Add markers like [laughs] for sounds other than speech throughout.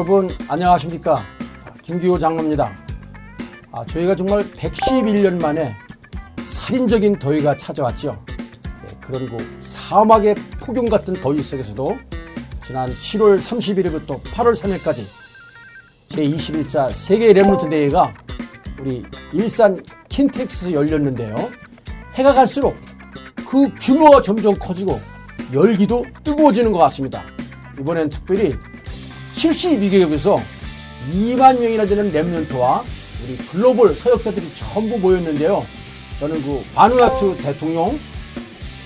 여러분 안녕하십니까 김기호 장로입니다. 아, 저희가 정말 111년 만에 살인적인 더위가 찾아왔죠. 네, 그런 그 사막의 폭염 같은 더위 속에서도 지난 7월 31일부터 8월 3일까지 제21자 세계 랩노트 대회가 우리 일산 킨텍스에서 열렸는데요. 해가 갈수록 그 규모가 점점 커지고 열기도 뜨거워지는 것 같습니다. 이번엔 특별히 72개국에서 2만 명이나 되는 remnant와 우리 글로벌 사역자들이 전부 모였는데요. 저는 그 바누아투 대통령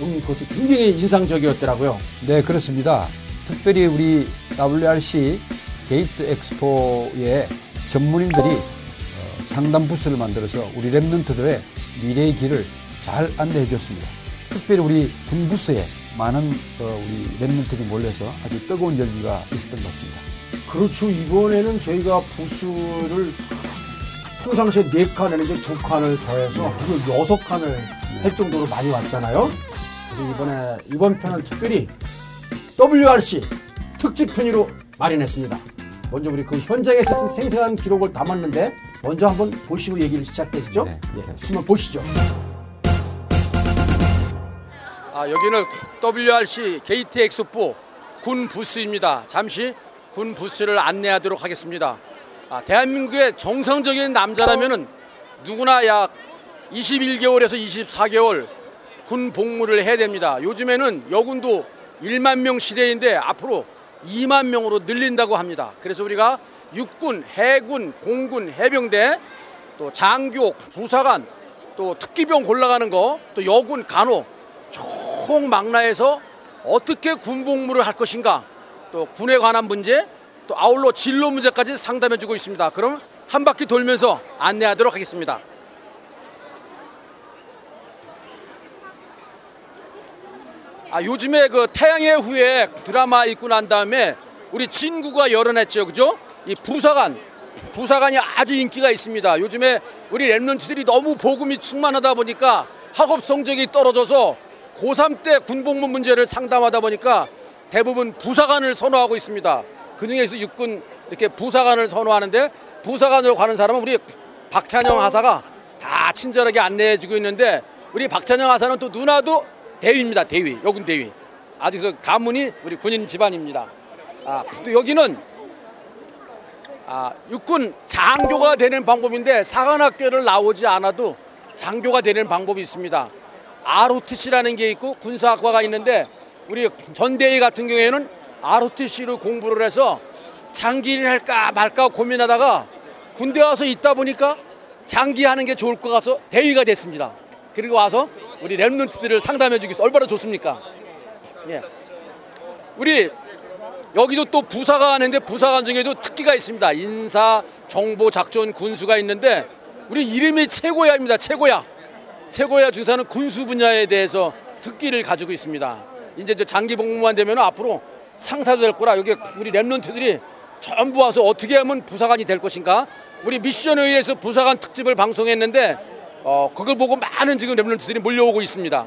음, 그것도 굉장히 인상적이었더라고요. 네, 그렇습니다. 특별히 우리 WRC 게이트 엑스포에 전문인들이 어, 상담 부스를 만들어서 우리 remnant들의 미래의 길을 잘 안내해 줬습니다. 특별히 우리 군 부스에 많은 어, 우리 랩런트들이 몰려서 아주 뜨거운 열기가 있었던 것 같습니다. 그렇죠. 이번에는 저희가 부스를 평상시에 네칸 했는데 두 칸을 더해서 그리고 여섯 칸을 할 정도로 많이 왔잖아요. 그래서 이번에 이번 편은 특별히 WRC 특집 편의로 마련했습니다. 먼저 우리 그 현장에서 생생한 기록을 담았는데 먼저 한번 보시고 얘기를 시작되시죠? 네. 예, 한번 보시죠. 아, 여기는 WRC 게이트 엑스포 군 부스입니다. 잠시 군 부스를 안내하도록 하겠습니다. 아, 대한민국의 정상적인 남자라면은 누구나 약 21개월에서 24개월 군 복무를 해야 됩니다. 요즘에는 여군도 1만 명 시대인데 앞으로 2만 명으로 늘린다고 합니다. 그래서 우리가 육군, 해군, 공군, 해병대, 또 장교, 부사관, 또 특기병 골라가는 거, 또 여군, 간호 총 망라해서 어떻게 군 복무를 할 것인가, 또 군에 관한 문제, 또 아울러 진로 문제까지 상담해주고 있습니다. 그럼 한 바퀴 돌면서 안내하도록 하겠습니다. 아, 요즘에 그 태양의 후예 드라마 있고 난 다음에 우리 진구가 열어냈죠, 그죠? 이 부사관, 부사관이 아주 인기가 있습니다. 요즘에 우리 랩런트들이 너무 복음이 충만하다 보니까 학업 성적이 떨어져서 고3 때 군복무 문제를 상담하다 보니까 대부분 부사관을 선호하고 있습니다. 그 중에서 육군 이렇게 부사관을 선호하는데 부사관으로 가는 사람은 우리 박찬영 하사가 다 친절하게 안내해주고 있는데 우리 박찬영 하사는 또 누나도 대위입니다. 대위, 여군 대위. 아직 그 가문이 우리 군인 집안입니다. 아, 또 여기는 아, 육군 장교가 되는 방법인데 사관학교를 나오지 않아도 장교가 되는 방법이 있습니다. ROTC라는 게 있고 군사학과가 있는데 우리 전대위 같은 경우에는 ROTC로 공부를 해서 장기를 할까 말까 고민하다가 군대 와서 있다 보니까 장기 하는 게 좋을 것 같아서 대위가 됐습니다. 그리고 와서 우리 랩런트들을 상담해 주기 얼마나 좋습니까? 예. 우리 여기도 또 부사가 하는데 부사관 중에도 특기가 있습니다. 인사, 정보, 작전, 군수가 있는데 우리 이름이 최고야입니다. 최고야. 최고야 주사는 군수 분야에 대해서 특기를 가지고 있습니다. 이제 저 장기 복무만 되면 앞으로 상사도 될 거라 여기 우리 랩런트들이 전부 와서 어떻게 하면 부사관이 될 것인가 우리 미션에 의해서 부사관 특집을 방송했는데 어, 그걸 보고 많은 지금 랩런트들이 몰려오고 있습니다.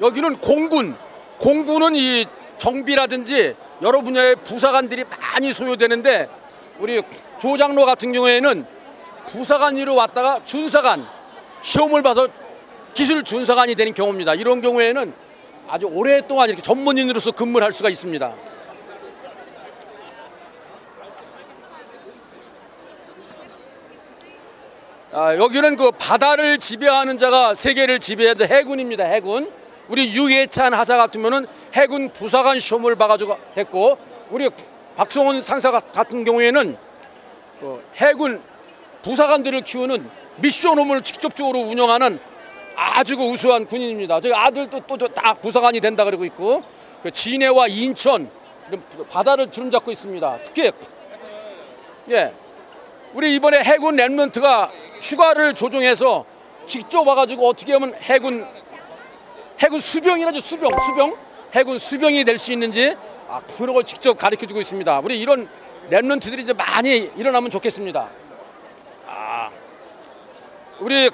여기는 공군. 공군은 이 정비라든지 여러 분야의 부사관들이 많이 소요되는데 우리 조장로 같은 경우에는 부사관으로 왔다가 준사관 시험을 봐서 기술 준사관이 되는 경우입니다. 이런 경우에는 아주 오랫동안 이렇게 전문인으로서 근무를 할 수가 있습니다. 아, 여기는 그 바다를 지배하는 자가 세계를 지배하는 해군입니다. 해군. 우리 유예찬 하사 같으면은 해군 부사관 시험을 봐가지고 됐고 우리 박성원 상사 같은 경우에는 그 해군 부사관들을 키우는 미션홈을 직접적으로 운영하는 아주 그 우수한 군인입니다. 저희 아들도 또다 부사관이 된다 그러고 있고 그 진해와 인천 바다를 주름잡고 있습니다. 특히 예 우리 이번에 해군 랩런트가 휴가를 조정해서 직접 와가지고 어떻게 하면 해군 해군 수병이라죠 수병 수병 해군 수병이 될 수 있는지 아, 그런 걸 직접 가르쳐주고 있습니다. 우리 이런 랩런트들이 이제 많이 일어나면 좋겠습니다. 아, 우리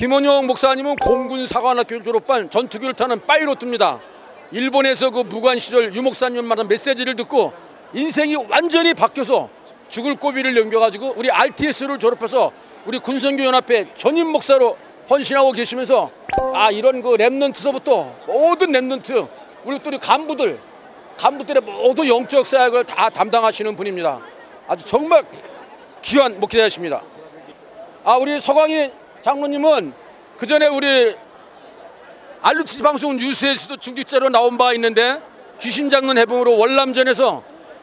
김원영 목사님은 공군 사관학교 졸업반 전투기를 타는 파이로트입니다. 일본에서 그 무관 시절 유 목사님 만한 메시지를 듣고 인생이 완전히 바뀌어서 죽을 고비를 넘겨가지고 우리 RTS를 졸업해서 우리 군성교 연합회 전임 목사로 헌신하고 계시면서 아 이런 그 랩런트서부터 모든 랩런트 우리 또 우리 간부들 간부들의 모두 영적 사역을 다 담당하시는 분입니다. 아주 정말 귀한 목회자십니다. 아 우리 서광희 장로님은 그 전에 우리 알루티지 방송 뉴스에서도 중직자로 나온 바 있는데 귀신 잡는 해봉으로 월남전에서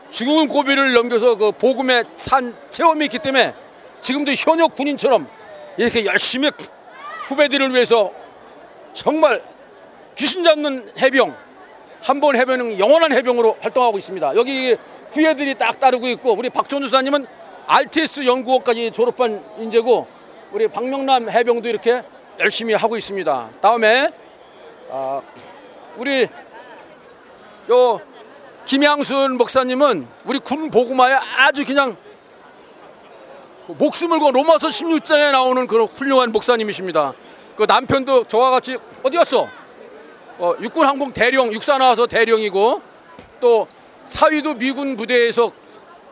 죽은 고비를 넘겨서 그 복음의 산 체험이 있기 때문에 지금도 현역 군인처럼 이렇게 열심히 후배들을 위해서 정말 귀신 잡는 해병 한 번 해병은 영원한 해병으로 활동하고 있습니다. 여기 후예들이 딱 따르고 있고 우리 박전주사님은 RTS 연구원까지 졸업한 인재고 우리 박명남 해병도 이렇게 열심히 하고 있습니다. 다음에 아, 우리 요 김양순 목사님은 우리 군 보고마에 아주 그냥 그 목숨을 건 로마서 16장에 나오는 그런 훌륭한 목사님이십니다. 그 남편도 저와 같이 어디 갔어? 어, 육군 항공 대령 육사 나와서 대령이고 또 사위도 미군 부대에서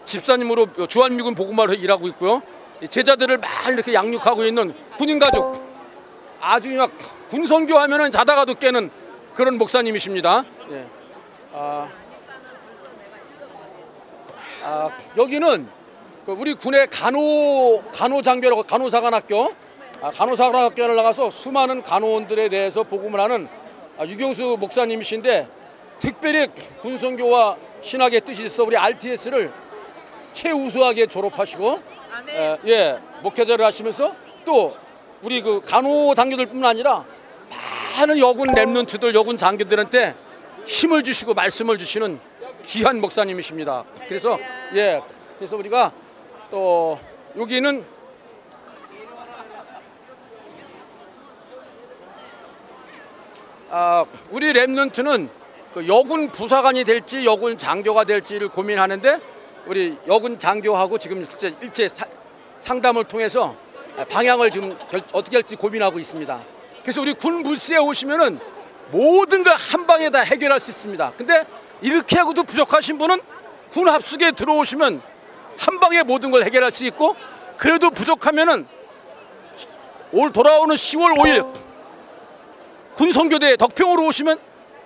집사님으로 주한미군 보고마로 일하고 있고요. 제자들을 많이 이렇게 양육하고 있는 군인 가족 아주 막 군성교 하면은 자다가도 깨는 그런 목사님이십니다. 예. 아, 아, 여기는 그 우리 군의 간호 간호장교라고 간호사관학교 아, 간호사관학교를 나가서 수많은 간호원들에 대해서 복음을 하는 아, 유경수 목사님이신데 특별히 군성교와 신학의 뜻이 있어 우리 RTS를 최우수하게 졸업하시고 에, 예 목회자를 하시면서 또 우리 그 간호 단교들뿐만 아니라 많은 여군 랩런트들 여군 장교들한테 힘을 주시고 말씀을 주시는 귀한 목사님이십니다. 그래서 예 그래서 우리가 또 여기는 아 우리 랩런트는 그 여군 부사관이 될지 여군 장교가 될지를 고민하는데 우리 여군 장교하고 지금 일제, 일제 사, 상담을 통해서 방향을 지금 결, 어떻게 할지 고민하고 있습니다. 그래서 우리 군 부스에 오시면은 모든 걸 한 방에 다 해결할 수 있습니다. 근데 이렇게 하고도 부족하신 분은 군 합숙에 들어오시면 한 방에 모든 걸 해결할 수 있고 그래도 부족하면은 올 돌아오는 10월 5일 군 선교대회 덕평으로 오시면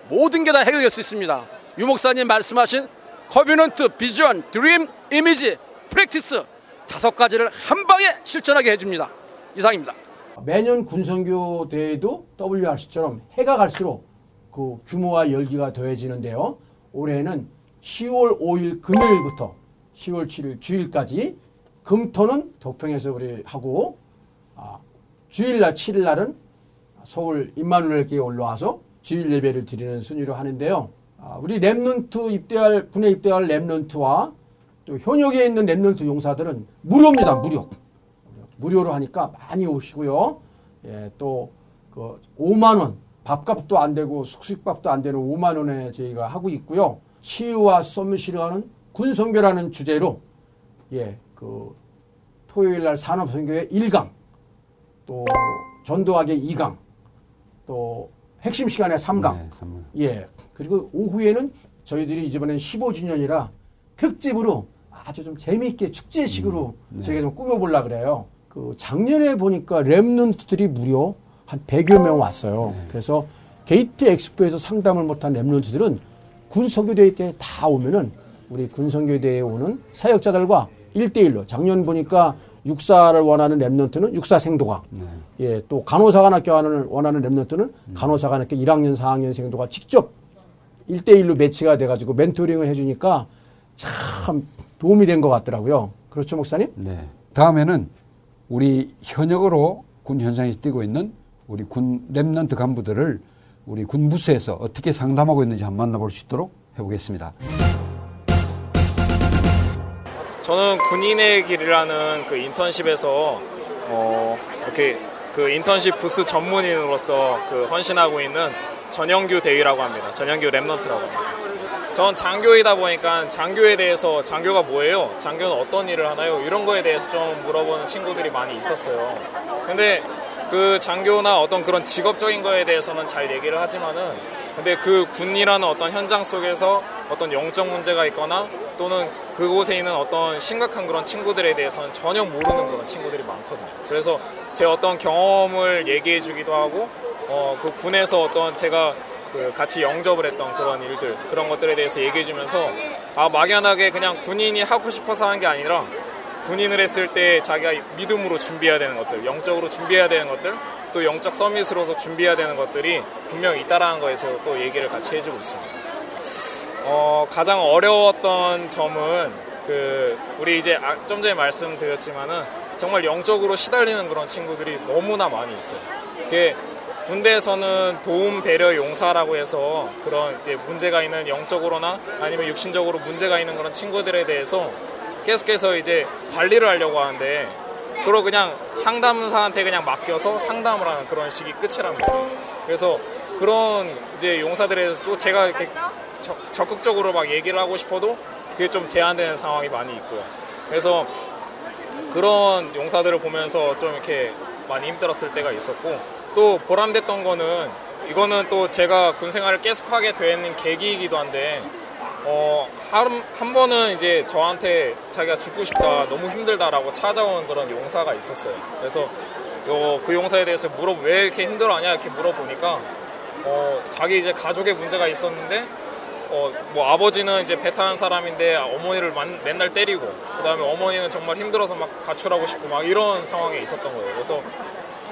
모든 게 다 해결될 수 있습니다. 유 목사님 말씀하신 covenant, 비전, dream, 이미지, practice 다섯 가지를 한 방에 실천하게 해줍니다. 이상입니다. 매년 군선교 대회도 WRC처럼 해가 갈수록 그 규모와 열기가 더해지는데요. 올해는 10월 5일 금요일부터 10월 7일 주일까지 금토는 덕평에서 우리 하고 아, 주일날 7일날은 서울 임마누엘교에 올라와서 주일 예배를 드리는 순위로 하는데요. 아, 우리 랩런트 입대할 군에 입대할 랩런트와 또 현역에 있는 랩런트 용사들은 무료입니다. 무료. 무료로 하니까 많이 오시고요. 예, 또그 5만 원 밥값도 안 되고 숙식밥도 안 되는 5만 원에 저희가 하고 있고요. 치유와 썸밋이라 하는 군선교라는 주제로 예, 그 토요일 날 산업선교의 1강 또 전도학의 2강 또 핵심 시간에 3강 네, 예, 그리고 오후에는 저희들이 이번엔 15주년이라 특집으로 아주 좀 재미있게 축제식으로 음, 네. 저희가 좀 꾸며보려 그래요. 그 작년에 보니까 Remnant들이 무려 한 100여 명 왔어요. 네. 그래서 게이트 엑스포에서 상담을 못한 랩런트들은 군선교대회 때 다 오면은 우리 군선교대회에 오는 사역자들과 1대1로 작년 보니까 육사를 원하는 Remnant는 육사 생도가 네. 예, 또 간호사관학교 하는 원하는 Remnant는 음. 간호사관학교 1학년 4학년 생도가 직접 1대1로 매치가 돼가지고 멘토링을 해주니까 참 도움이 된 것 같더라고요. 그렇죠, 목사님? 네. 다음에는 우리 현역으로 군 현장에서 뛰고 있는 우리 군 Remnant 간부들을 우리 군부스에서 어떻게 상담하고 있는지 한번 만나볼 수 있도록 해보겠습니다. 저는 군인의 길이라는 그 인턴십에서 어 이렇게 그 인턴십 부스 전문인으로서 그 헌신하고 있는 전영규 대위라고 합니다. 전영규 랩런트라고 합니다. 전 장교이다 보니까 장교에 대해서 장교가 뭐예요? 장교는 어떤 일을 하나요? 이런 거에 대해서 좀 물어보는 친구들이 많이 있었어요. 근데 그 장교나 어떤 그런 직업적인 거에 대해서는 잘 얘기를 하지만은 근데 그 군이라는 어떤 현장 속에서 어떤 영적 문제가 있거나 또는 그곳에 있는 어떤 심각한 그런 친구들에 대해서는 전혀 모르는 그런 친구들이 많거든요. 그래서 제 어떤 경험을 얘기해 주기도 하고 어, 그 군에서 어떤 제가 그 같이 영접을 했던 그런 일들 그런 것들에 대해서 얘기해 주면서 아 막연하게 그냥 군인이 하고 싶어서 하는 게 아니라 군인을 했을 때 자기가 믿음으로 준비해야 되는 것들 영적으로 준비해야 되는 것들 또 영적 서밋으로서 준비해야 되는 것들이 분명히 있다라는 거에서 또 얘기를 같이 해주고 있습니다. 어, 가장 어려웠던 점은 그 우리 이제 아, 좀 전에 말씀드렸지만은 정말 영적으로 시달리는 그런 친구들이 너무나 많이 있어요. 그게 군대에서는 도움 배려 용사라고 해서 그런 이제 문제가 있는 영적으로나 아니면 육신적으로 문제가 있는 그런 친구들에 대해서 계속해서 이제 관리를 하려고 하는데 그걸 그냥 상담사한테 그냥 맡겨서 상담을 하는 그런 식이 말이에요. 그래서 그런 이제 용사들에 대해서 또 제가 이렇게 적, 적극적으로 막 얘기를 하고 싶어도 그게 좀 제한되는 상황이 많이 있고요. 그래서 그런 용사들을 보면서 좀 이렇게 많이 힘들었을 때가 있었고 또 보람됐던 거는 이거는 또 제가 군 생활을 계속하게 되는 계기이기도 한데 어, 한, 한 번은 이제 저한테 자기가 죽고 싶다, 너무 힘들다라고 찾아온 그런 용사가 있었어요. 그래서 요, 그 용사에 대해서 물어 왜 이렇게 힘들어하냐 이렇게 물어보니까 어, 자기 이제 가족의 문제가 있었는데 어, 뭐 아버지는 이제 배 타는 사람인데 어머니를 만, 맨날 때리고 그다음에 어머니는 정말 힘들어서 막 가출하고 싶고 막 이런 상황에 있었던 거예요. 그래서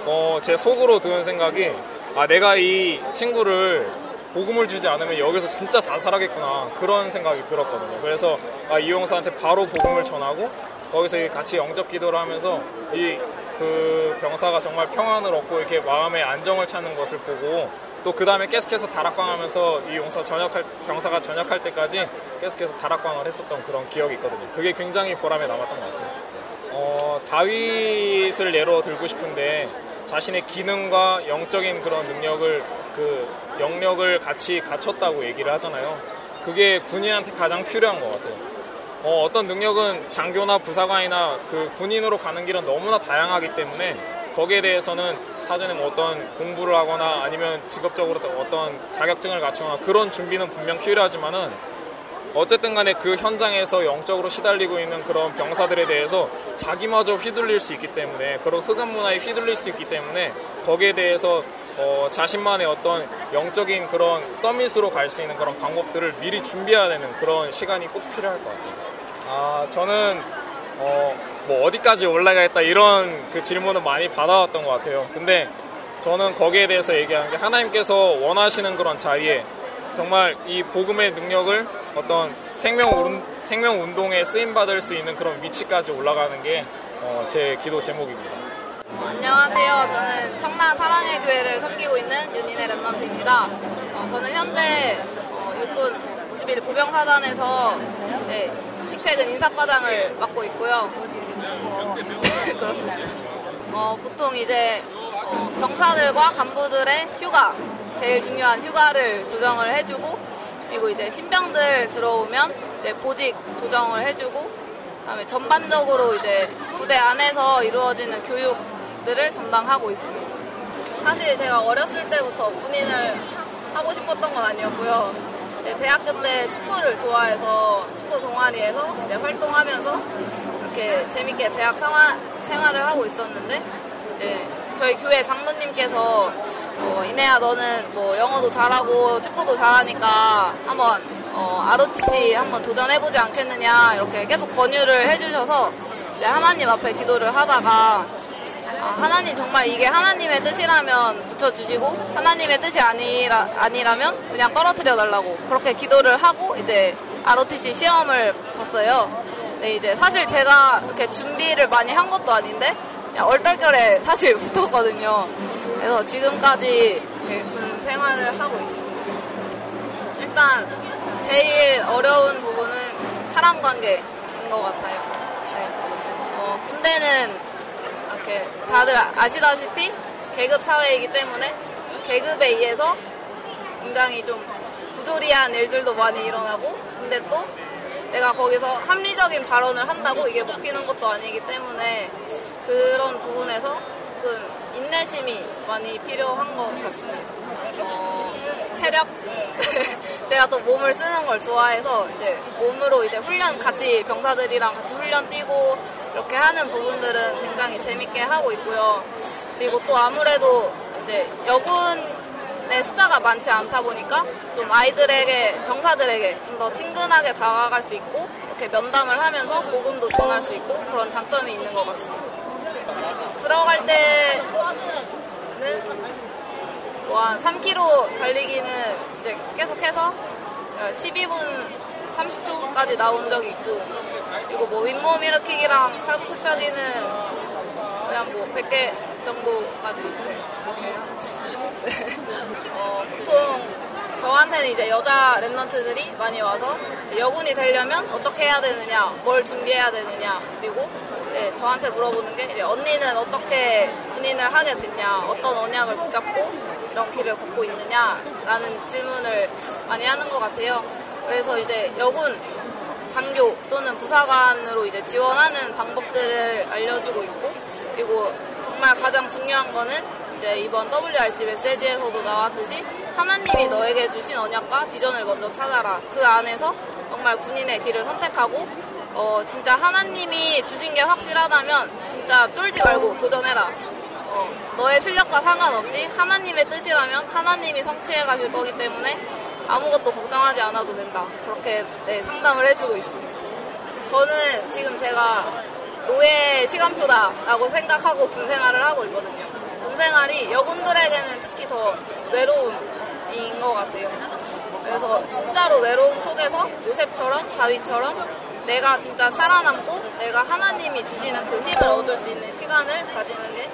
어, 제 속으로 드는 생각이 아 내가 이 친구를 복음을 주지 않으면 여기서 진짜 자살하겠구나 그런 생각이 들었거든요. 그래서 아, 이 용사한테 바로 복음을 전하고 거기서 같이 영접 기도를 하면서 이 그 병사가 정말 평안을 얻고 이렇게 마음의 안정을 찾는 것을 보고 또 그 다음에 계속해서 다락방하면서 이 용사 전역할 병사가 전역할 때까지 계속해서 다락방을 했었던 그런 기억이 있거든요. 그게 굉장히 보람에 남았던 것 같아요. 어, 다윗을 예로 들고 싶은데 자신의 기능과 영적인 그런 능력을 그 영역을 같이 갖췄다고 얘기를 하잖아요. 그게 군인한테 가장 필요한 것 같아요. 어, 떤 능력은 장교나 부사관이나 그 군인으로 가는 길은 너무나 다양하기 때문에 거기에 대해서는 사전에 뭐 어떤 공부를 하거나 아니면 직업적으로 어떤 자격증을 갖추거나 그런 준비는 분명 필요하지만은 어쨌든 간에 그 현장에서 영적으로 시달리고 있는 그런 병사들에 대해서 자기마저 휘둘릴 수 있기 때문에 그런 흑암 문화에 휘둘릴 수 있기 때문에 거기에 대해서 어, 자신만의 어떤 영적인 그런 서밋으로 갈 수 있는 그런 방법들을 미리 준비해야 되는 그런 시간이 꼭 필요할 것 같아요. 아, 저는 어, 뭐 어디까지 올라가겠다 이런 그 질문을 많이 받아왔던 것 같아요. 근데 저는 거기에 대해서 얘기하는 게 하나님께서 원하시는 그런 자리에 정말 이 복음의 능력을 어떤 생명, 운, 생명 운동에 쓰임 받을 수 있는 그런 위치까지 올라가는 게제 어, 기도 제목입니다. 어, 안녕하세요. 저는 청란 사랑의 교회를 섬기고 있는 윤인의 랩런트입니다. 어, 저는 현재 어, 육군 51 보병사단에서 네, 직책은 인사과장을 맡고 있고요. [laughs] 그렇습니다. 어, 보통 이제 어, 병사들과 간부들의 휴가, 제일 중요한 휴가를 조정을 해주고 그리고 이제 신병들 들어오면 이제 보직 조정을 해주고 그다음에 전반적으로 이제 부대 안에서 이루어지는 교육들을 담당하고 있습니다. 사실 제가 어렸을 때부터 군인을 하고 싶었던 건 아니었고요. 대학교 때 축구를 좋아해서 축구 동아리에서 이제 활동하면서 이렇게 재밌게 대학 생활을 하고 있었는데 이제 저희 교회 장로님께서 어, 이내야 너는 뭐 영어도 잘하고 축구도 잘하니까 한번 어, ROTC 한번 도전해보지 않겠느냐? 이렇게 계속 권유를 해주셔서 이제 하나님 앞에 기도를 하다가 아, 하나님 정말 이게 하나님의 뜻이라면 붙여주시고 하나님의 뜻이 아니라, 아니라면 그냥 떨어뜨려 달라고 그렇게 기도를 하고 이제 ROTC 시험을 봤어요. 네, 이제 사실 제가 이렇게 준비를 많이 한 것도 아닌데 얼떨결에 사실 [laughs] 붙었거든요. 그래서 지금까지 군 생활을 하고 있습니다. 일단 제일 어려운 부분은 사람 관계인 것 같아요. 네. 어, 군대는 이렇게 다들 아시다시피 계급 사회이기 때문에 계급에 의해서 굉장히 좀 부조리한 일들도 많이 일어나고 근데 또 내가 거기서 합리적인 발언을 한다고 이게 먹히는 것도 아니기 때문에 그런 부분에서 조금 인내심이 많이 필요한 것 같습니다. 어, 체력? [laughs] 제가 또 몸을 쓰는 걸 좋아해서 이제 몸으로 이제 훈련 같이 병사들이랑 같이 훈련 뛰고 이렇게 하는 부분들은 굉장히 재밌게 하고 있고요. 그리고 또 아무래도 이제 여군의 숫자가 많지 않다 보니까 좀 아이들에게 병사들에게 좀 더 친근하게 다가갈 수 있고 이렇게 면담을 하면서 복음도 전할 수 있고 그런 장점이 있는 것 같습니다. 들어갈 때는 뭐 한 3km 달리기는 이제 계속해서 12분 30초까지 나온 적이 있고 그리고 뭐 윗몸 일으키기랑 팔굽혀펴기는 그냥 뭐 100개 정도까지 그렇게 있어요. [laughs] 어, 보통 저한테는 이제 여자 랩런트들이 많이 와서 여군이 되려면 어떻게 해야 되느냐, 뭘 준비해야 되느냐, 그리고 이제 저한테 물어보는 게 이제 언니는 어떻게 군인을 하게 됐냐, 어떤 언약을 붙잡고 이런 길을 걷고 있느냐라는 질문을 많이 하는 것 같아요. 그래서 이제 여군 장교 또는 부사관으로 이제 지원하는 방법들을 알려주고 있고 그리고 정말 가장 중요한 거는 이제 이번 WRC 메시지에서도 나왔듯이 하나님이 너에게 주신 언약과 비전을 먼저 찾아라. 그 안에서 정말 군인의 길을 선택하고 어, 진짜 하나님이 주신 게 확실하다면 진짜 쫄지 말고 도전해라. 어, 너의 실력과 상관없이 하나님의 뜻이라면 하나님이 성취해 가실 거기 때문에 아무것도 걱정하지 않아도 된다. 그렇게 네, 상담을 해주고 있습니다. 저는 지금 제가 노예 시간표다라고 생각하고 군 생활을 하고 있거든요. 군 생활이 여군들에게는 특히 더 외로움인 것 같아요. 그래서 진짜로 외로움 속에서 요셉처럼 다윗처럼 내가 진짜 살아남고 내가 하나님이 주시는 그 힘을 얻을 수 있는 시간을 가지는 게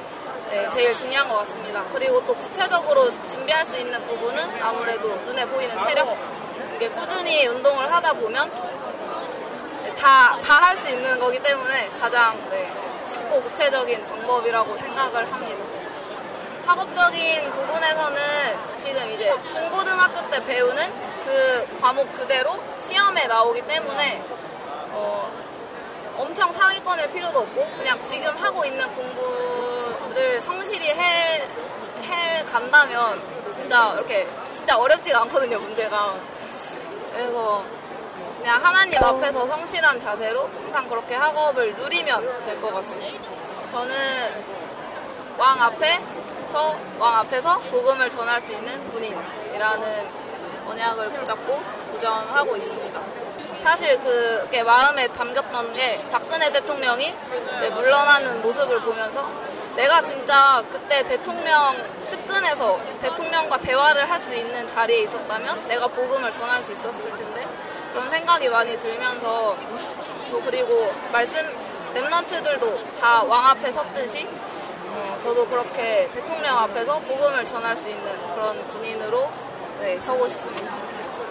네, 제일 중요한 것 같습니다. 그리고 또 구체적으로 준비할 수 있는 부분은 아무래도 눈에 보이는 체력. 이게 꾸준히 운동을 하다 보면 다, 다 할 수 있는 거기 때문에 가장 네, 쉽고 구체적인 방법이라고 생각을 합니다. 학업적인 부분에서는 지금 이제 중고등학교 때 배우는 그 과목 그대로 시험에 나오기 때문에 어, 엄청 상위권일 필요도 없고 그냥 지금 하고 있는 공부 를 성실히 해, 해 간다면 진짜 이렇게 진짜 어렵지가 않거든요 문제가 그래서 그냥 하나님 앞에서 성실한 자세로 항상 그렇게 학업을 누리면 될 것 같습니다 저는 왕 앞에서 왕 앞에서 복음을 전할 수 있는 군인이라는 언약을 붙잡고 도전하고 있습니다. 사실 그게 마음에 담겼던 게 박근혜 대통령이 물러나는 모습을 보면서 내가 진짜 그때 대통령 측근에서 대통령과 대화를 할 수 있는 자리에 있었다면 내가 복음을 전할 수 있었을 텐데 그런 생각이 많이 들면서 또 그리고 말씀 Remnant들도 다 왕 앞에 섰듯이 어, 저도 그렇게 대통령 앞에서 복음을 전할 수 있는 그런 군인으로 네, 서고 싶습니다.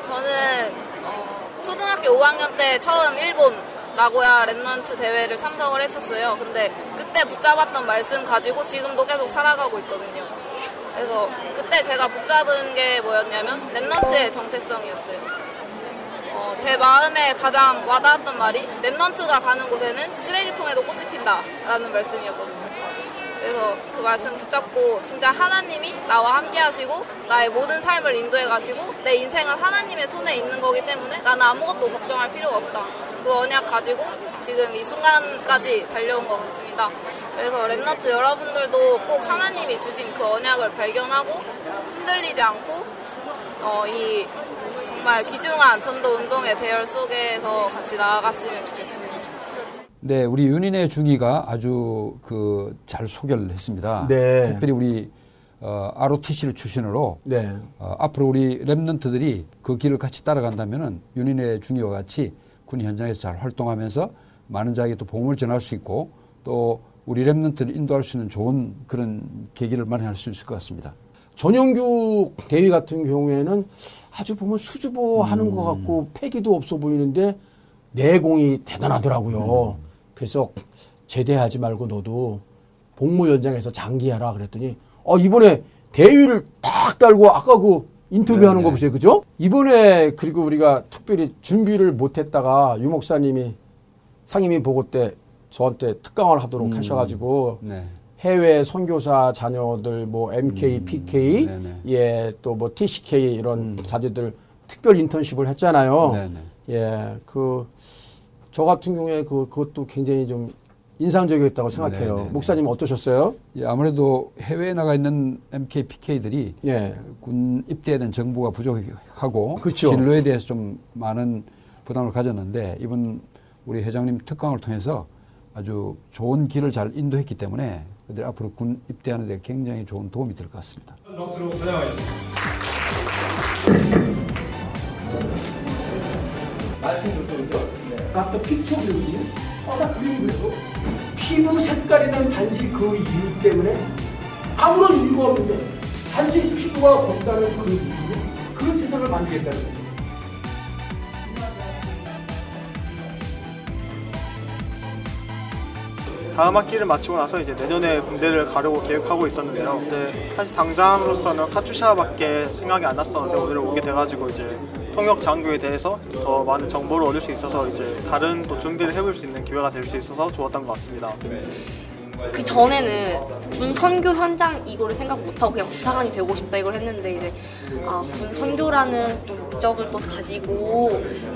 저는 어, 초등학교 5학년 때 처음 일본 나고야 Remnant 대회를 참석을 했었어요. 근데 그때 붙잡았던 말씀 가지고 지금도 계속 살아가고 있거든요. 그래서 그때 제가 붙잡은 게 뭐였냐면 Remnant의 정체성이었어요. 어, 제 마음에 가장 와닿았던 말이 Remnant가 가는 곳에는 쓰레기통에도 꽃이 핀다라는 말씀이었거든요. 그래서 그 말씀 붙잡고 진짜 하나님이 나와 함께 하시고 나의 모든 삶을 인도해 가시고 내 인생은 하나님의 손에 있는 거기 때문에 나는 아무것도 걱정할 필요가 없다. 그 언약 가지고 지금 이 순간까지 달려온 것 같습니다. 그래서 Remnant 여러분들도 꼭 하나님이 주신 그 언약을 발견하고 흔들리지 않고 어, 이 정말 귀중한 전도 운동의 대열 속에서 같이 나아갔으면 좋겠습니다. 네, 우리 윤인의 중위가 아주 그 잘 소개를 했습니다. 네. 특별히 우리 어, ROTC를 출신으로 네. 어, 앞으로 우리 랩런트들이 그 길을 같이 따라간다면은 윤인의 중위와 같이 군 현장에서 잘 활동하면서 많은 자에게 또 복음을 전할 수 있고 또 우리 랩런트를 인도할 수 있는 좋은 그런 계기를 마련할 수 있을 것 같습니다. 전용규 대위 같은 경우에는 아주 보면 수줍어 하는 음. 것 같고 패기도 없어 보이는데 내공이 대단하더라고요. 음. 그래서 제대하지 말고 너도 복무 현장에서 장기하라 그랬더니 어 이번에 대위를 딱 달고 아까 그 인터뷰하는 네, 거 네. 보세요. 그죠? 이번에 그리고 우리가 특별히 준비를 못 했다가 유 목사님이 상임위 보고 때 저한테 특강을 하도록 음. 하셔가지고 네. 해외 선교사 자녀들 뭐 MK, PK, 네네. 예, 또 뭐 TCK 이런 자녀들 특별 인턴십을 했잖아요. 네네. 예, 그 저 같은 경우에 그 그것도 굉장히 좀 인상적이었다고 생각해요. 네네네. 목사님 어떠셨어요? 예, 아무래도 해외에 나가 있는 MK, PK들이 예. 군 입대에 대한 정보가 부족하고 그쵸. 진로에 대해서 좀 많은 부담을 가졌는데 이번 우리 회장님 특강을 통해서 아주 좋은 길을 잘 인도했기 때문에 그들 앞으로 군 입대하는 데 굉장히 좋은 도움이 될 것 같습니다. 박수로 환영하겠습니다. 아까 픽처 그리기, 아까 그림 그리고 피부 색깔이는 단지 그 이유 때문에 아무런 이유가 없는데 단지 피부가 검다는 그 이유로 그 세상을 만들겠다는 거예요. 다음 학기를 마치고 나서 이제 내년에 군대를 가려고 계획하고 있었는데요. 근데 사실 당장으로서는 카투샤밖에 생각이 안 났었는데 오늘 오게 돼가지고 이제 통역 장교에 대해서 더 많은 정보를 얻을 수 있어서 이제 다른 또 준비를 해볼 수 있는 기회가 될 수 있어서 좋았던 것 같습니다. 그 전에는 군 선교 현장 이거를 생각 못하고 그냥 부사관이 되고 싶다 이걸 했는데 이제 아, 군 선교라는 또 목적을 또 가지고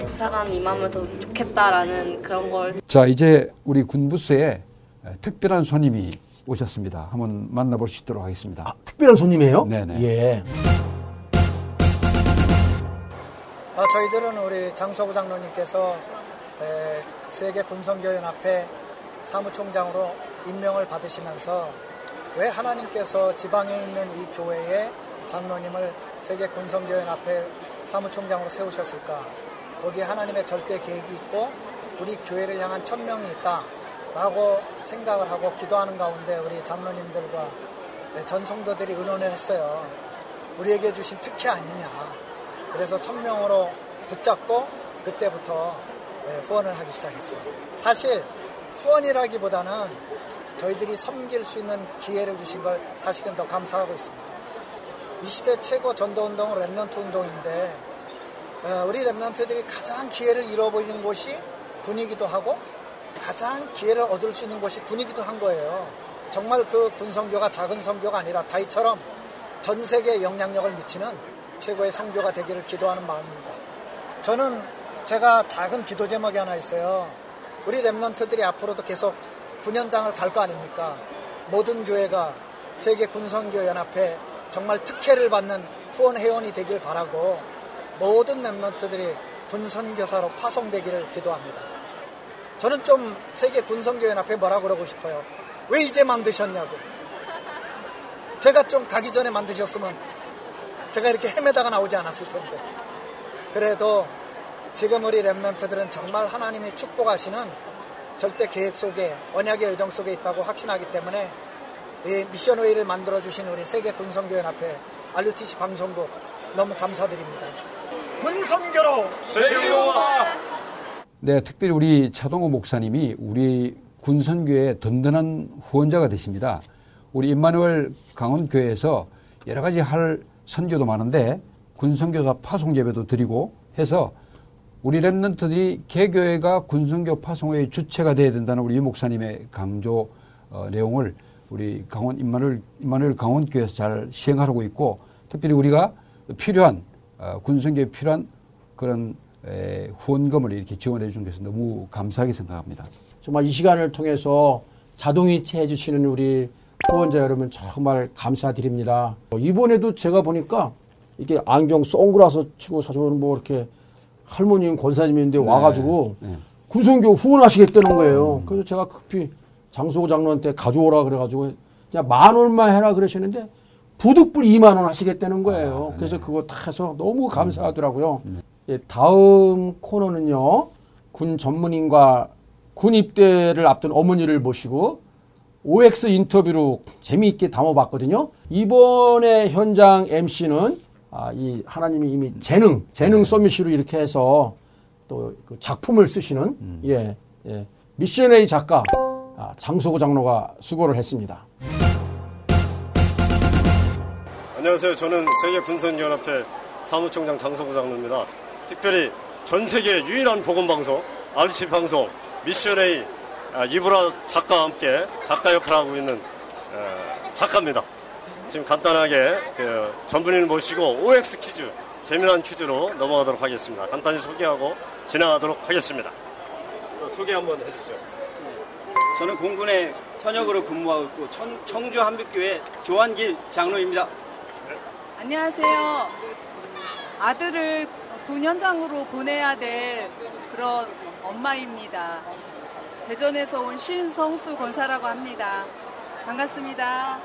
부사관 임하면 더 좋겠다라는 그런 걸 자, 이제 우리 군부스에 특별한 손님이 오셨습니다. 한번 만나볼 수 있도록 하겠습니다. 아, 특별한 손님이에요? 네네. 예. 아, 저희들은 우리 장소구 장로님께서 에, 세계 군성교연합회 사무총장으로 임명을 받으시면서 왜 하나님께서 지방에 있는 이 교회에 장로님을 세계 군성교연합회 사무총장으로 세우셨을까? 거기에 하나님의 절대 계획이 있고 우리 교회를 향한 천명이 있다라고 생각을 하고 기도하는 가운데 우리 장로님들과 전 성도들이 의논을 했어요. 우리에게 주신 특혜 아니냐. 그래서 천명으로 붙잡고 그때부터 예, 후원을 하기 시작했습니다. 사실 후원이라기보다는 저희들이 섬길 수 있는 기회를 주신 걸 사실은 더 감사하고 있습니다. 이 시대 최고 전도운동은 Remnant 운동인데 어, 우리 Remnant들이 가장 기회를 잃어버리는 곳이 군이기도 하고 가장 기회를 얻을 수 있는 곳이 군이기도 한 거예요. 정말 그 군선교가 작은 선교가 아니라 다윗처럼 전 세계에 영향력을 미치는 최고의 성교가 되기를 기도하는 마음입니다. 저는 제가 작은 기도 제목이 하나 있어요. 우리 랩런트들이 앞으로도 계속 군현장을 갈 거 아닙니까? 모든 교회가 세계 군성교 연합회 정말 특혜를 받는 후원 회원이 되길 바라고 모든 랩런트들이 군선교사로 파송되기를 기도합니다. 저는 좀 세계 군성교 연합회 뭐라 그러고 싶어요. 왜 이제 만드셨냐고. 제가 좀 가기 전에 만드셨으면 제가 이렇게 헤매다가 나오지 않았을 텐데. 그래도 지금 우리 랩런트들은 정말 하나님이 축복하시는 절대 계획 속에 언약의 의정 속에 있다고 확신하기 때문에 이 미션웨이를 만들어 주신 우리 세계 군성교연합회 RUTC 방송국 너무 감사드립니다. 군성교로 네, 특별히 우리 차동호 목사님이 우리 군선교의 든든한 후원자가 되십니다. 우리 임마누엘 강원교회에서 여러 가지 할 선교도 많은데 군선교사 파송 예배도 드리고 해서 우리 랩런트들이 개교회가 군선교 파송의 주체가 돼야 된다는 우리 이 목사님의 강조 어, 내용을 우리 강원 임마누엘, 임마누엘 강원교회에서 잘 시행하고 있고 특별히 우리가 필요한 어, 군선교에 필요한 그런 에, 후원금을 이렇게 지원해 준 것은 너무 감사하게 생각합니다. 정말 이 시간을 통해서 자동이체 해주시는 우리 후원자 여러분 정말 감사드립니다. 어, 이번에도 제가 보니까 이게 안경 선글라스 치고 사주는 뭐 이렇게 할머님 권사님인데 와가지고 네. 군성교 후원하시겠다는 거예요. 그래서 제가 급히 장소구 장로한테 가져오라 그래가지고 그냥 만 원만 해라 그러시는데 부득불 2만 원 하시겠다는 거예요. 그래서 그거 다 해서 너무 감사하더라고요. 예, 다음 코너는요. 군 전문인과 군 입대를 앞둔 어머니를 모시고 OX 인터뷰로 재미있게 담아봤거든요. 이번에 현장 MC는 아, 이 하나님이 이미 재능, 재능 서밋으로 이렇게 해서 또 그 작품을 쓰시는 예, 예, 미션웨이 작가 아, 장소구 장로가 수고를 했습니다. 안녕하세요. 저는 세계 군선연합회 사무총장 장소구 장로입니다. 특별히 전 세계 유일한 보건 방송, RC 방송, 미션A 아, 이브라 작가와 함께 작가 역할을 하고 있는 에, 착합니다. 지금 간단하게 그 전분인을 모시고 OX 퀴즈, 재미난 퀴즈로 넘어가도록 하겠습니다. 간단히 소개하고 진행하도록 하겠습니다. 자, 소개 한번 해주세요. 저는 공군의 현역으로 근무하고 있고 천- 청주 한빛교회 조한길 장로입니다. 안녕하세요. 아들을 군 현장으로 보내야 될 그런 엄마입니다. 대전에서 온 신성수 권사라고 합니다. 반갑습니다.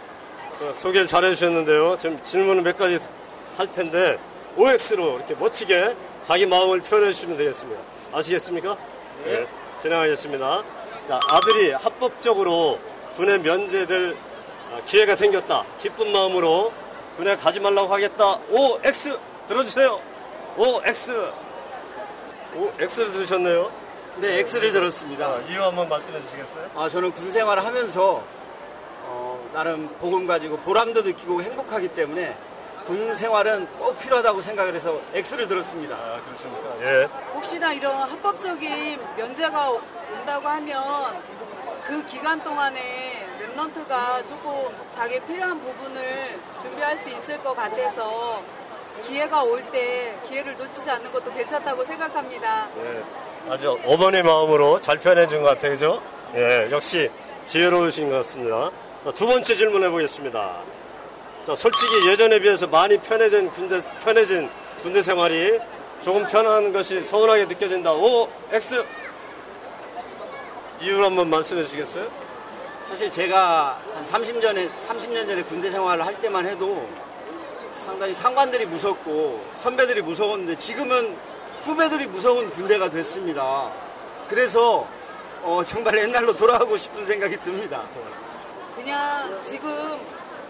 자, 소개를 잘 해주셨는데요. 지금 질문을 몇 가지 할 텐데 OX로 이렇게 멋지게 자기 마음을 표현해 주시면 되겠습니다. 아시겠습니까? 네. 진행하겠습니다. 자, 아들이 합법적으로 군에 면제될 아, 기회가 생겼다. 기쁜 마음으로 군에 가지 말라고 하겠다. OX 들어주세요. OX. OX를 들으셨네요. 네, X를 들었습니다. 아, 이유 한번 말씀해 주시겠어요? 아, 저는 군 생활을 하면서 어, 나름 복음 가지고 보람도 느끼고 행복하기 때문에 군 생활은 꼭 필요하다고 생각을 해서 X를 들었습니다. 아, 그렇습니까? 예. 혹시나 이런 합법적인 면제가 온다고 하면 그 기간 동안에 랩런트가 조금 자기 필요한 부분을 준비할 수 있을 것 같아서 기회가 올 때 기회를 놓치지 않는 것도 괜찮다고 생각합니다. 예, 아주 어머니 마음으로 잘 표현해 준 것 같아요, 그죠? 예, 역시 지혜로우신 것 같습니다. 자, 두 번째 질문해 보겠습니다. 자, 솔직히 예전에 비해서 많이 편해진 군대, 편해진 군대 생활이 조금 편한 것이 서운하게 느껴진다. O, X. 이유를 한번 말씀해 주시겠어요? 사실 제가 한 30년 전에 30년 전에 군대 생활을 할 때만 해도 상당히 상관들이 무섭고 선배들이 무서웠는데 지금은 후배들이 무서운 군대가 됐습니다. 그래서 어, 정말 옛날로 돌아가고 싶은 생각이 듭니다. 그냥 지금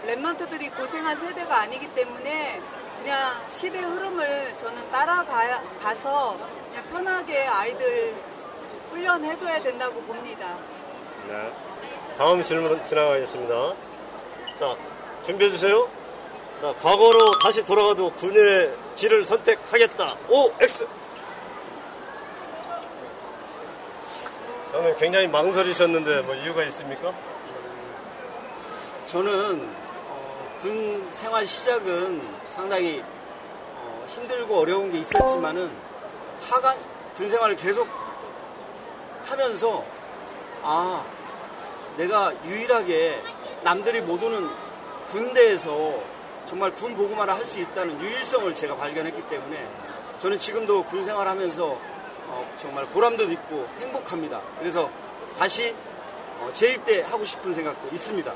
랩런트들이 고생한 세대가 아니기 때문에 그냥 시대 흐름을 저는 따라가서 그냥 편하게 아이들 훈련해줘야 된다고 봅니다. 네. 다음 질문 지나가겠습니다. 자, 준비해 주세요. 자, 과거로 다시 돌아가도 군의 길을 선택하겠다. O, X. 저는 굉장히 망설이셨는데 뭐 이유가 있습니까? 저는 어, 군 생활 시작은 상당히 어, 힘들고 어려운 게 있었지만은 하간 군 생활을 계속 하면서 아 내가 유일하게 남들이 못 오는 군대에서 정말 군 보고만을 할 수 있다는 유일성을 제가 발견했기 때문에 저는 지금도 군 생활하면서 어, 정말 보람도 있고 행복합니다. 그래서 다시 어, 재입대 하고 싶은 생각도 있습니다.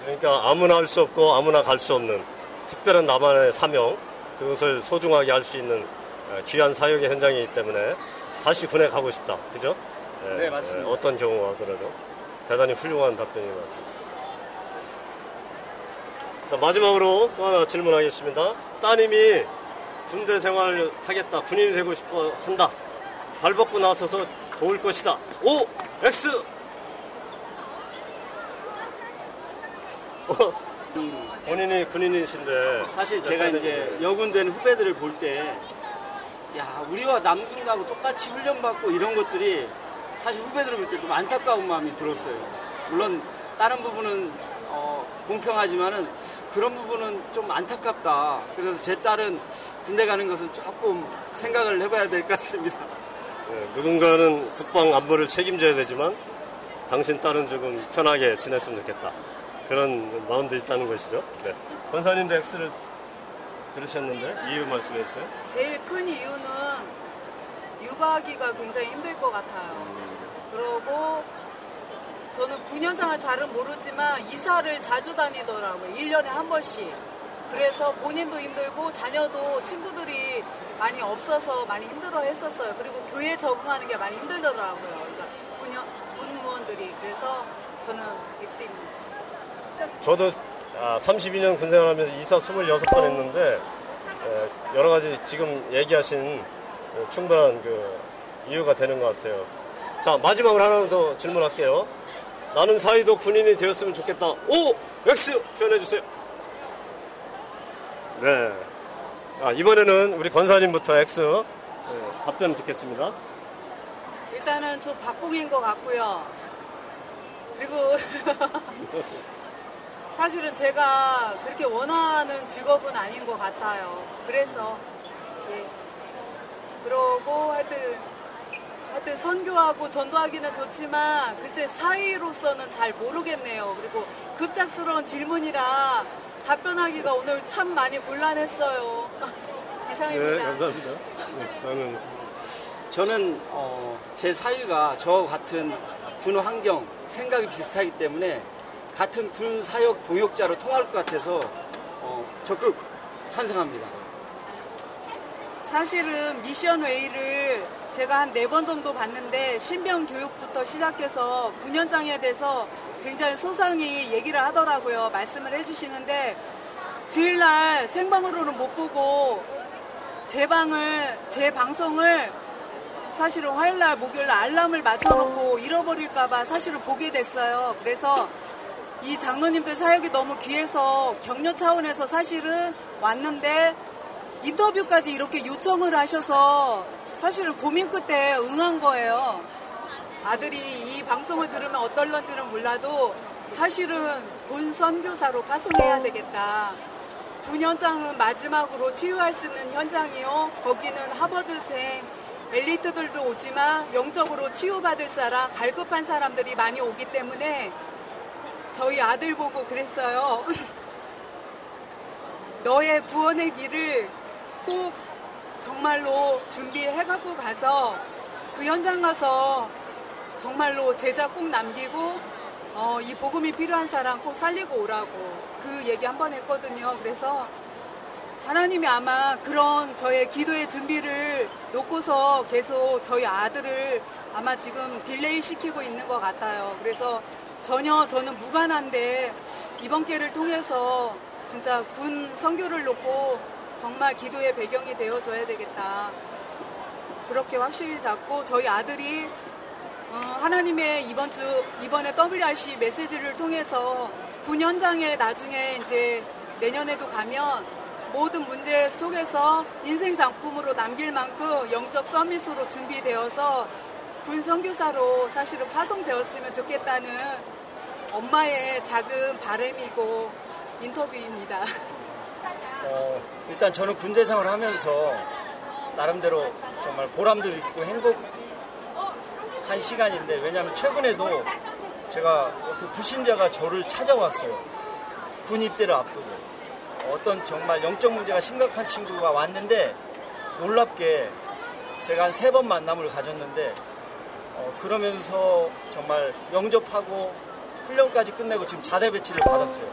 그러니까 아무나 할 수 없고 아무나 갈 수 없는 특별한 나만의 사명 그것을 소중하게 할 수 있는 어, 귀한 사역의 현장이기 때문에 다시 군에 가고 싶다. 그죠? 예, 네, 맞습니다. 예, 어떤 경우가 하더라도 대단히 훌륭한 답변인 것 같습니다. 자, 마지막으로 또 하나 질문하겠습니다. 따님이 군대 생활을 하겠다, 군인이 되고 싶어 한다. 발벗고 나서서 도울 것이다. O, X. 어, 본인이 군인이신데 사실 제가 이제 여군된 후배들을 볼 때, 야, 우리와 남군하고 똑같이 훈련받고 이런 것들이 사실 후배들을 볼 때 좀 안타까운 마음이 들었어요. 물론 다른 부분은 어, 공평하지만은 그런 부분은 좀 안타깝다. 그래서 제 딸은 군대 가는 것은 조금 생각을 해봐야 될 것 같습니다. 예, 누군가는 국방 안보를 책임져야 되지만 당신 딸은 조금 편하게 지냈으면 좋겠다. 그런 마음도 있다는 것이죠. 네. 권사님도 X를 들으셨는데 이유 말씀해 주세요. 제일 큰 이유는 육아하기가 굉장히 힘들 것 같아요. 그러고 저는 9년장을 잘은 모르지만 이사를 자주 다니더라고요. 1년에 한 번씩. 그래서 본인도 힘들고 자녀도 친구들이 많이 없어서 많이 힘들어 했었어요. 그리고 교회에 적응하는 게 많이 힘들더라고요. 그러니까 군연, 군무원들이. 그래서 저는 X입니다. 저도 아, 32년 군생활하면서 이사 26번 했는데 에, 여러 가지 지금 얘기하신 어, 충분한 그 이유가 되는 것 같아요. 자 마지막으로 하나 더 질문할게요. 나는 사이도 군인이 되었으면 좋겠다. O X 표현해 주세요. 네. 아, 이번에는 우리 권사님부터 X 네, 답변 듣겠습니다. 일단은 저 박봉인 것 같고요. 그리고 [laughs] 사실은 제가 그렇게 원하는 직업은 아닌 것 같아요. 그래서 예. 그러고 하여튼 하여튼 선교하고 전도하기는 좋지만 글쎄 사위로서는 잘 모르겠네요. 그리고 급작스러운 질문이라 답변하기가 오늘 참 많이 곤란했어요. [laughs] 이상입니다. 네, 감사합니다. 네, 그러면 저는 어, 제 사위가 저 같은 군 환경 생각이 비슷하기 때문에 같은 군 사역 동역자로 통할 것 같아서 어, 적극 찬성합니다. 사실은 미션 웨이를 제가 한 네 번 정도 봤는데 신병 교육부터 시작해서 군현장에 대해서 굉장히 소상히 얘기를 하더라고요. 말씀을 해주시는데 주일날 생방으로는 못 보고 제 방을 제 방송을 사실은 화요일날 목요일날 알람을 맞춰놓고 잃어버릴까봐 사실은 보게 됐어요. 그래서 이 장로님들 사역이 너무 귀해서 격려 차원에서 사실은 왔는데 인터뷰까지 이렇게 요청을 하셔서 사실은 고민 끝에 응한 거예요. 아들이 이 방송을 들으면 어떨런지는 몰라도 사실은 군 선교사로 파송해야 되겠다. 군 현장은 마지막으로 치유할 수 있는 현장이요. 거기는 하버드생 엘리트들도 오지만 영적으로 치유받을 사람, 갈급한 사람들이 많이 오기 때문에 저희 아들 보고 그랬어요. [laughs] 너의 구원의 길을 꼭 정말로 준비해 갖고 가서 그 현장 가서 정말로 제자 꼭 남기고 어, 이 복음이 필요한 사람 꼭 살리고 오라고 그 얘기 한 번 했거든요. 그래서 하나님이 아마 그런 저의 기도의 준비를 놓고서 계속 저희 아들을 아마 지금 delay 시키고 있는 것 같아요. 그래서 전혀 저는 무관한데 이번 기회를 통해서 진짜 군 선교를 놓고 정말 기도의 배경이 되어줘야 되겠다. 그렇게 확실히 잡고 저희 아들이 어, 하나님의 이번 주 이번에 WRC 메시지를 통해서 군 현장에 나중에 이제 내년에도 가면 모든 문제 속에서 인생 작품으로 남길 만큼 영적 서밋으로 준비되어서 군 선교사로 사실은 파송되었으면 좋겠다는 엄마의 작은 바램이고 인터뷰입니다. 어, 일단 저는 군대 생활을 하면서 나름대로 정말 보람도 있고 행복 한 시간인데 왜냐하면 최근에도 제가 어떤 불신자가 저를 찾아왔어요. 군 입대를 앞두고 어떤 정말 영적 문제가 심각한 친구가 왔는데 놀랍게 제가 한 세 번 만남을 가졌는데 어, 그러면서 정말 영접하고 훈련까지 끝내고 지금 자대 배치를 받았어요.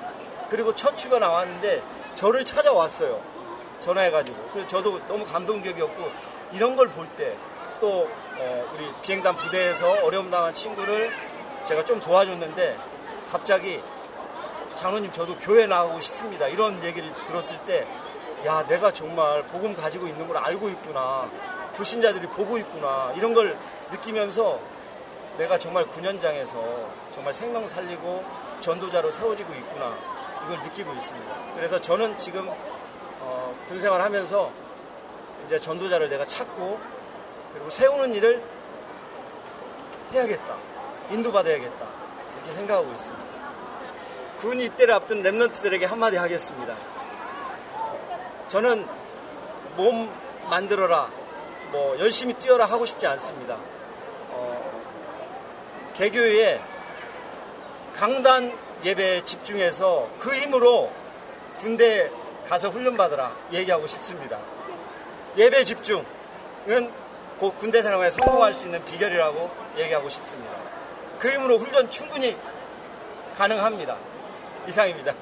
그리고 첫 휴가 나왔는데 저를 찾아왔어요. 전화해가지고. 그래서 저도 너무 감동적이었고 이런 걸 볼 때또 어, 우리 비행단 부대에서 어려움 당한 친구를 제가 좀 도와줬는데 갑자기 장로님 저도 교회 나가고 싶습니다. 이런 얘기를 들었을 때 야, 내가 정말 복음 가지고 있는 걸 알고 있구나. 불신자들이 보고 있구나. 이런 걸 느끼면서 내가 정말 군현장에서 정말 생명 살리고 전도자로 세워지고 있구나. 이걸 느끼고 있습니다. 그래서 저는 지금 어, 군 생활하면서 이제 전도자를 내가 찾고 그리고 세우는 일을 해야겠다. 인도받아야겠다. 이렇게 생각하고 있습니다. 군 입대를 앞둔 랩런트들에게 한마디 하겠습니다. 저는 몸 만들어라, 뭐 열심히 뛰어라 하고 싶지 않습니다. 어, 개교에 강단 예배에 집중해서 그 힘으로 군대 가서 훈련받으라 얘기하고 싶습니다. 예배 집중은 곧 군대 생활에 성공할 수 있는 비결이라고 얘기하고 싶습니다. 그 힘으로 훈련 충분히 가능합니다. 이상입니다.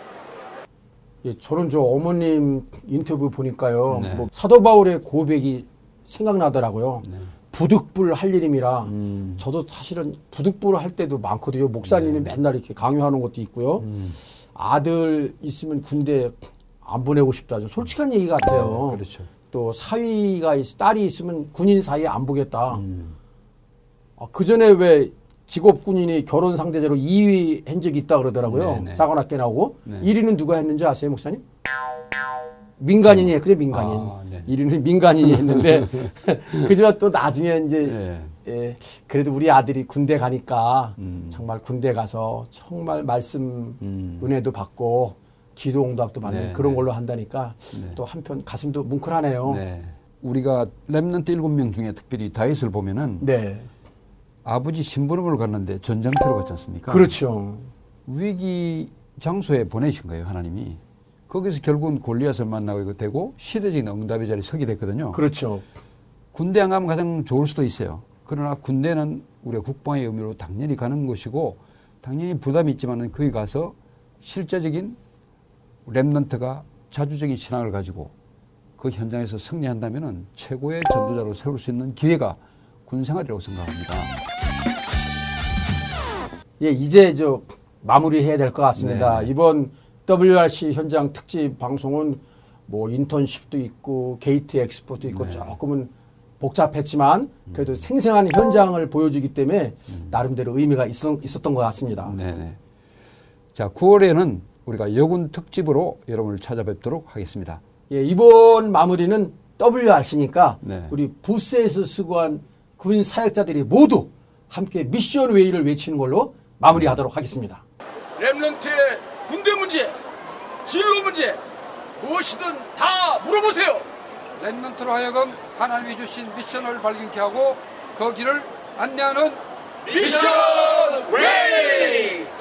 예, 저는 저 어머님 인터뷰 보니까요. 네. 뭐 사도 바울의 고백이 생각나더라고요. 네. 부득불 할 일임이라 음. 저도 사실은 부득불 할 때도 많거든요. 목사님이 네. 맨날 이렇게 강요하는 것도 있고요. 음. 아들 있으면 군대 안 보내고 싶다. 좀 솔직한 얘기 같아요. 네, 그렇죠. 또 사위가 있, 딸이 있으면 군인 사이에 안 보겠다. 음. 아, 그 전에 왜 직업 군인이 결혼 상대제로 2위 한 적이 있다 그러더라고요. 네네. 사관학교 나오고 네. 1위는 누가 했는지 아세요, 목사님? 민간인이 했거든요, 민간인. 아, 네. 1위는 민간인이 했는데 [laughs] [laughs] 그지만 또 나중에 이제 네. 예, 그래도 우리 아들이 군대 가니까 음. 정말 군대 가서 정말 말씀 은혜도 받고 기도 응답도 받는 네, 그런 네. 걸로 한다니까 또 한편 가슴도 뭉클하네요. 네. 우리가 랩런트 일곱 명 중에 특별히 다윗을 보면은 네. 아버지 심부름을 갔는데 전쟁터로 갔지 않습니까? 그렇죠. 위기 장소에 보내신 거예요, 하나님이. 거기서 결국은 골리앗을 만나고 이거 되고 시대적인 응답의 자리에 서게 됐거든요. 그렇죠. 군대 안 가면 가장 좋을 수도 있어요. 그러나 군대는 우리가 국방의 의미로 당연히 가는 것이고 당연히 부담이 있지만은 거기 가서 실제적인 랩런트가 자주적인 신앙을 가지고 그 현장에서 승리한다면은 최고의 전도자로 세울 수 있는 기회가 군생활이라고 생각합니다. 예, 이제 저 마무리해야 될 것 같습니다. 네. 이번 WRC 현장 특집 방송은 뭐 인턴십도 있고 게이트 엑스포도 있고 네. 조금은 복잡했지만 음. 그래도 생생한 현장을 보여주기 때문에 나름대로 의미가 있었, 있었 던 것 같습니다. 네네. 자, 9월에는 우리가 여군 특집으로 여러분을 찾아뵙도록 하겠습니다. 예, 이번 마무리는 WRC니까 네. 우리 부스에서 수고한 군 사역자들이 모두 함께 Mission Way를 외치는 걸로 마무리하도록 하겠습니다. Remnant의 군대 문제, 진로 문제 무엇이든 다 물어보세요. Remnant로 하여금 하나님이 주신 미션을 발견케 하고 그 길을 안내하는 Mission Way!